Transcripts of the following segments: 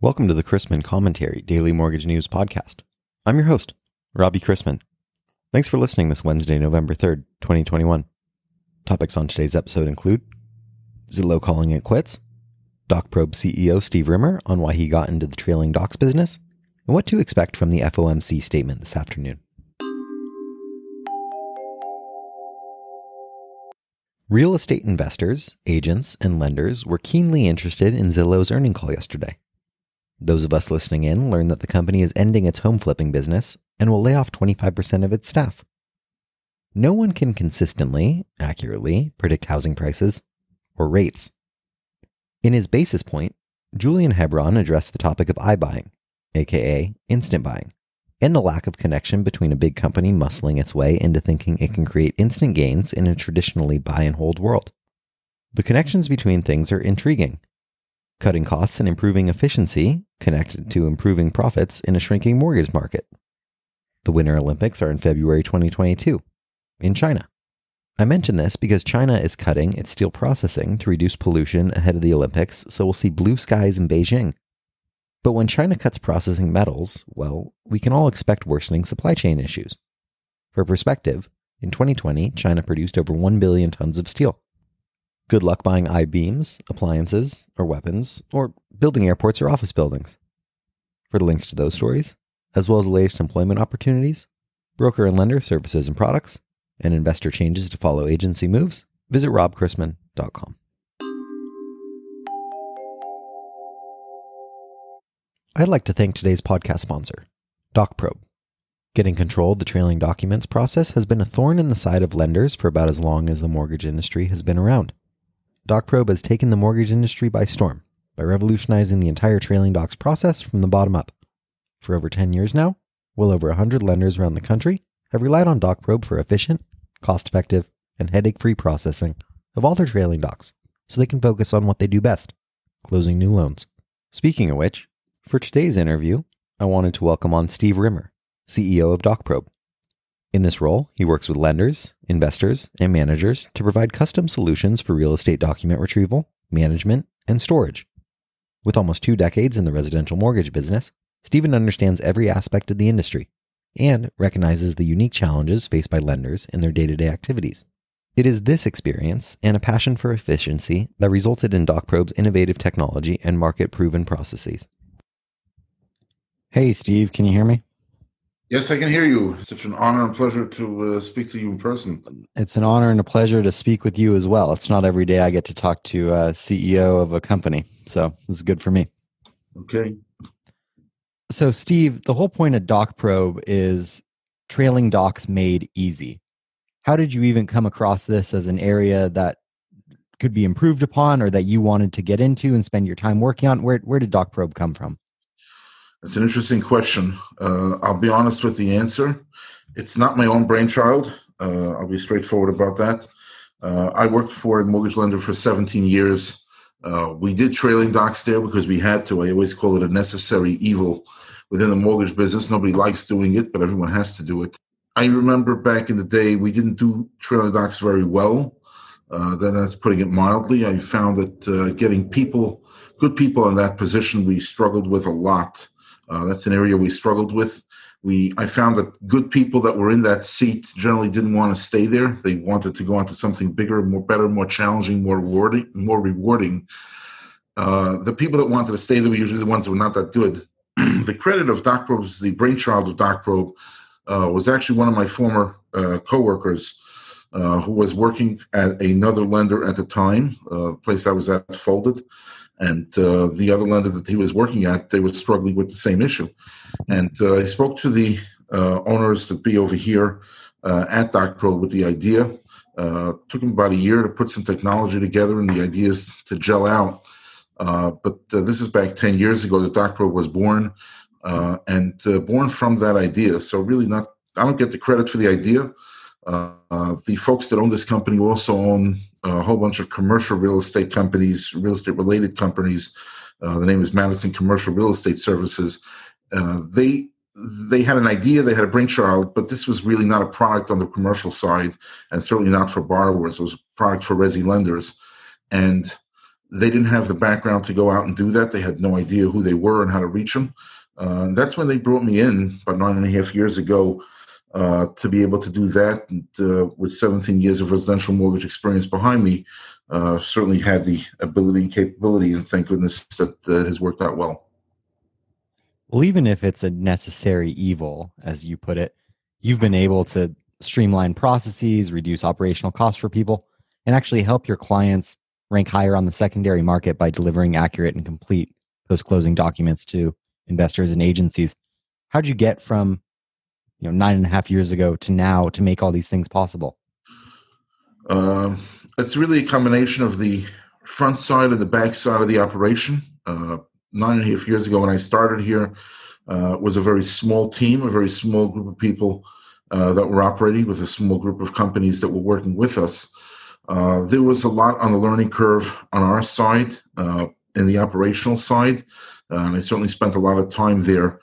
Welcome to the Chrisman Commentary Daily Mortgage News Podcast. I'm your host, Robbie Chrisman. Thanks for listening this Wednesday, November 3rd, 2021. Topics on today's episode include Zillow calling it quits, DocProbe CEO Steve Rimmer on why he got into the trailing docs business, and what to expect from the FOMC statement this afternoon. Real estate investors, agents, and lenders were keenly interested in Zillow's earning call yesterday. Those of us listening in learn that the company is ending its home flipping business and will lay off 25% of its staff. No one can consistently, accurately predict housing prices or rates. In his basis point, Julian Hebron addressed the topic of iBuying, aka instant buying, and the lack of connection between a big company muscling its way into thinking it can create instant gains in a traditionally buy and hold world. The connections between things are intriguing. Cutting costs and improving efficiency connected to improving profits in a shrinking mortgage market. The Winter Olympics are in February 2022 in China. I mention this because China is cutting its steel processing to reduce pollution ahead of the Olympics, so we'll see blue skies in Beijing. But when China cuts processing metals, well, we can all expect worsening supply chain issues. For perspective, in 2020, China produced over 1 billion tons of steel. Good luck buying I beams, appliances, or weapons, or building airports or office buildings. For the links to those stories, as well as the latest employment opportunities, broker and lender services and products, and investor changes to follow agency moves, visit robchrisman.com. I'd like to thank today's podcast sponsor, DocProbe. Getting control of the trailing documents process has been a thorn in the side of lenders for about as long as the mortgage industry has been around. DocProbe has taken the mortgage industry by storm by revolutionizing the entire trailing docs process from the bottom up. For over 10 years now, well over 100 lenders around the country have relied on DocProbe for efficient, cost effective, and headache free processing of all their trailing docs so they can focus on what they do best closing new loans. Speaking of which, for today's interview, I wanted to welcome on Steve Rimmer, CEO of DocProbe. In this role, he works with lenders, investors, and managers to provide custom solutions for real estate document retrieval, management, and storage. With almost two decades in the residential mortgage business, Stephen understands every aspect of the industry and recognizes the unique challenges faced by lenders in their day to day activities. It is this experience and a passion for efficiency that resulted in DocProbe's innovative technology and market proven processes. Hey, Steve, can you hear me? Yes, I can hear you. It's Such an honor and pleasure to uh, speak to you in person. It's an honor and a pleasure to speak with you as well. It's not every day I get to talk to a CEO of a company, so this is good for me. Okay. So, Steve, the whole point of DocProbe is trailing docs made easy. How did you even come across this as an area that could be improved upon or that you wanted to get into and spend your time working on? Where, where did DocProbe come from? It's an interesting question. Uh, I'll be honest with the answer. It's not my own brainchild. Uh, I'll be straightforward about that. Uh, I worked for a mortgage lender for 17 years. Uh, we did trailing docs there because we had to. I always call it a necessary evil within the mortgage business. Nobody likes doing it, but everyone has to do it. I remember back in the day, we didn't do trailing docs very well. Uh, then that's putting it mildly. I found that uh, getting people, good people in that position, we struggled with a lot. Uh, that's an area we struggled with. We I found that good people that were in that seat generally didn't want to stay there. They wanted to go on to something bigger, more better, more challenging, more rewarding. More rewarding. Uh, the people that wanted to stay there were usually the ones that were not that good. the credit of Doc DocProbe, the brainchild of DocProbe, uh, was actually one of my former uh, coworkers uh, who was working at another lender at the time, uh, place I was at folded and uh, the other lender that he was working at, they were struggling with the same issue. And uh, he spoke to the uh, owners to be over here uh, at DocProbe with the idea. Uh, took him about a year to put some technology together, and the idea is to gel out. Uh, but this is back 10 years ago that DocProbe was born, and born from that idea. So, really, not I don't get the credit for the idea. The folks that own this company also own a whole bunch of commercial real estate companies, real estate related companies. Uh, the name is Madison Commercial Real Estate Services. Uh, they they had an idea, they had a brainchild, but this was really not a product on the commercial side, and certainly not for borrowers. It was a product for resi lenders, and they didn't have the background to go out and do that. They had no idea who they were and how to reach them. Uh, that's when they brought me in about nine and a half years ago uh, to be able to do that. And uh, with 17 years of residential mortgage experience behind me, uh, certainly had the ability and capability, and thank goodness that it has worked out well. Well, even if it's a necessary evil, as you put it, you've been able to streamline processes, reduce operational costs for people, and actually help your clients rank higher on the secondary market by delivering accurate and complete post closing documents to investors and agencies. How'd you get from you know nine and a half years ago to now to make all these things possible? Uh, it's really a combination of the front side and the back side of the operation. Uh, nine and a half years ago, when I started here, uh, was a very small team, a very small group of people uh, that were operating with a small group of companies that were working with us. Uh, there was a lot on the learning curve on our side, uh, in the operational side, and I certainly spent a lot of time there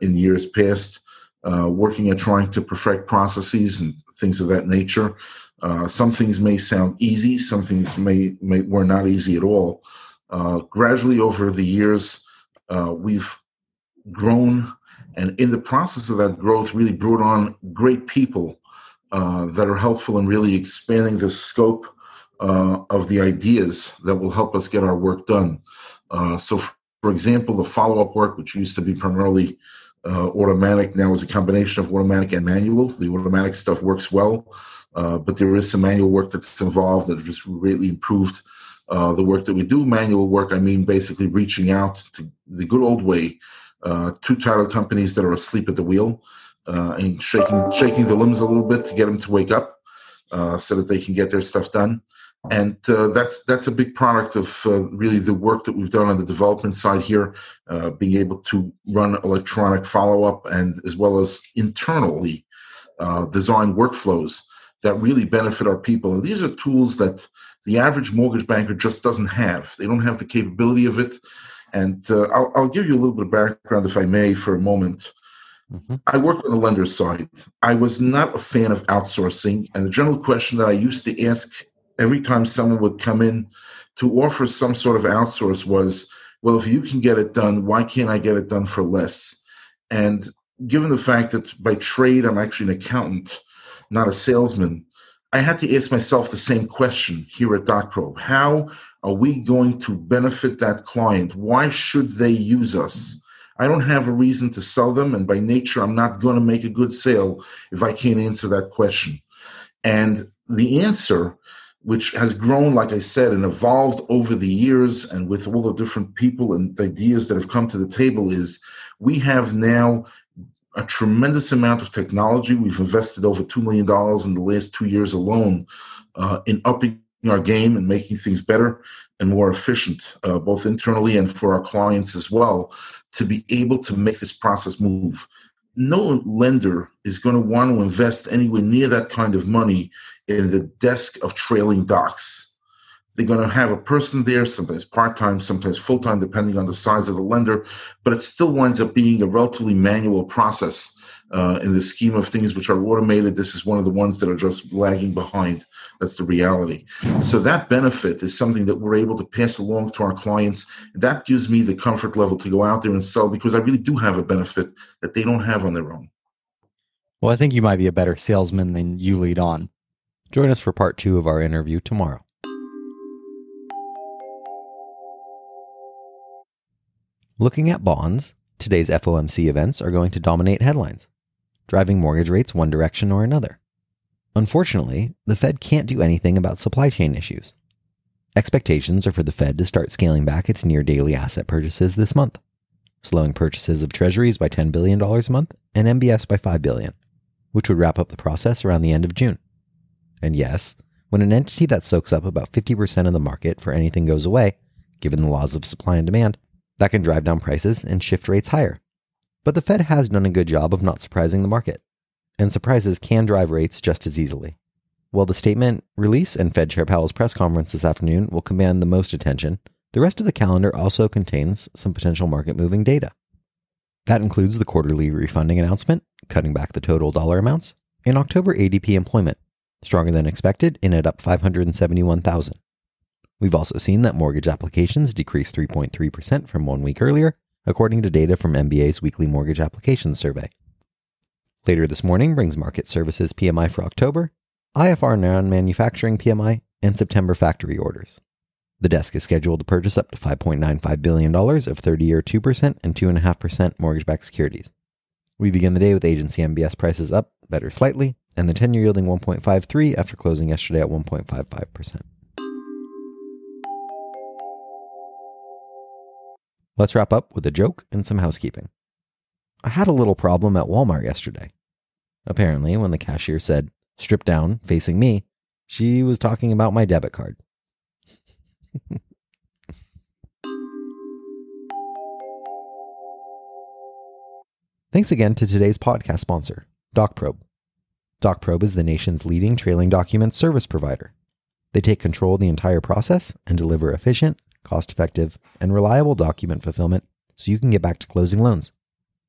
in years past. Uh, working at trying to perfect processes and things of that nature. Uh, some things may sound easy, some things may, may were not easy at all. Uh, gradually over the years, uh, we've grown, and in the process of that growth, really brought on great people uh, that are helpful in really expanding the scope of the ideas that will help us get our work done. so, for example, the follow-up work, which used to be primarily uh, automatic now is a combination of automatic and manual. The automatic stuff works well, uh, but there is some manual work that's involved that just greatly improved uh, the work that we do. Manual work, I mean, basically reaching out to the good old way uh, to title companies that are asleep at the wheel uh, and shaking shaking the limbs a little bit to get them to wake up uh, so that they can get their stuff done and uh, that's that's a big product of uh, really the work that we've done on the development side here, uh, being able to run electronic follow up and as well as internally uh, design workflows that really benefit our people. And these are tools that the average mortgage banker just doesn't have. They don't have the capability of it. And uh, I'll, I'll, give you a little bit of background, if I may, for a moment. Mm-hmm. I worked on the lender side. I was not a fan of outsourcing, and the general question that I used to ask every time someone would come in to offer some sort of outsource was, well, if you can get it done, why can't I get it done for less? And given the fact that by trade I'm actually an accountant, not a salesman, I had to ask myself the same question here at DocProbe. How are we going to benefit that client? Why should they use us? I don't have a reason to sell them, and by nature, I'm not going to make a good sale if I can't answer that question. And the answer which has grown, like I said, and evolved over the years, and with all the different people and ideas that have come to the table, is we have now a tremendous amount of technology. We've invested over $2 million in the last two years alone uh, in upping our game and making things better and more efficient, uh, both internally and for our clients as well, to be able to make this process move no lender is going to want to invest anywhere near that kind of money in the desk of trailing docs. They're going to have a person there, sometimes part time, sometimes full time, depending on the size of the lender, but it still winds up being a relatively manual process uh, in the scheme of things which are automated, this is one of the ones that are just lagging behind. That's the reality. So that benefit is something that we're able to pass along to our clients. That gives me the comfort level to go out there and sell because I really do have a benefit that they don't have on their own. Well, I think you might be a better salesman than you lead on. Join us for part two of our interview tomorrow. Looking at bonds, today's FOMC events are going to dominate headlines driving mortgage rates one direction or another. Unfortunately, the Fed can't do anything about supply chain issues. Expectations are for the Fed to start scaling back its near daily asset purchases this month, slowing purchases of treasuries by $10 billion a month and MBS by 5 billion, which would wrap up the process around the end of June. And yes, when an entity that soaks up about 50% of the market for anything goes away, given the laws of supply and demand, that can drive down prices and shift rates higher, but the Fed has done a good job of not surprising the market, and surprises can drive rates just as easily. While the statement release and Fed Chair Powell's press conference this afternoon will command the most attention, the rest of the calendar also contains some potential market moving data. That includes the quarterly refunding announcement, cutting back the total dollar amounts, and October ADP employment, stronger than expected in at up 571,000. We've also seen that mortgage applications decreased 3.3% from one week earlier, according to data from MBA's weekly mortgage applications survey. Later this morning brings Markit Services PMI for October, IFR non manufacturing PMI, and September factory orders. The desk is scheduled to purchase up to $5.95 billion of 30 year 2% and 2.5% mortgage backed securities. We begin the day with agency MBS prices up, better slightly, and the 10 year yielding 1.53 after closing yesterday at 1.55%. Let's wrap up with a joke and some housekeeping. I had a little problem at Walmart yesterday. Apparently, when the cashier said, strip down, facing me, she was talking about my debit card. Thanks again to today's podcast sponsor, DocProbe. DocProbe is the nation's leading trailing documents service provider. They take control of the entire process and deliver efficient, cost effective, and reliable document fulfillment so you can get back to closing loans.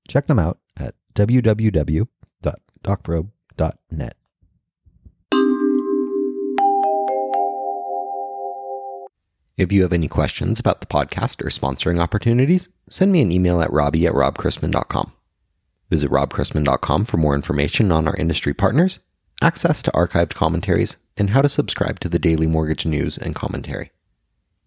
Check them out at www.docprobe.net. If you have any questions about the podcast or sponsoring opportunities, send me an email at robbie at robchrisman.com. Visit robchrisman.com for more information on our industry partners, access to archived commentaries, and how to subscribe to the daily mortgage news and commentary.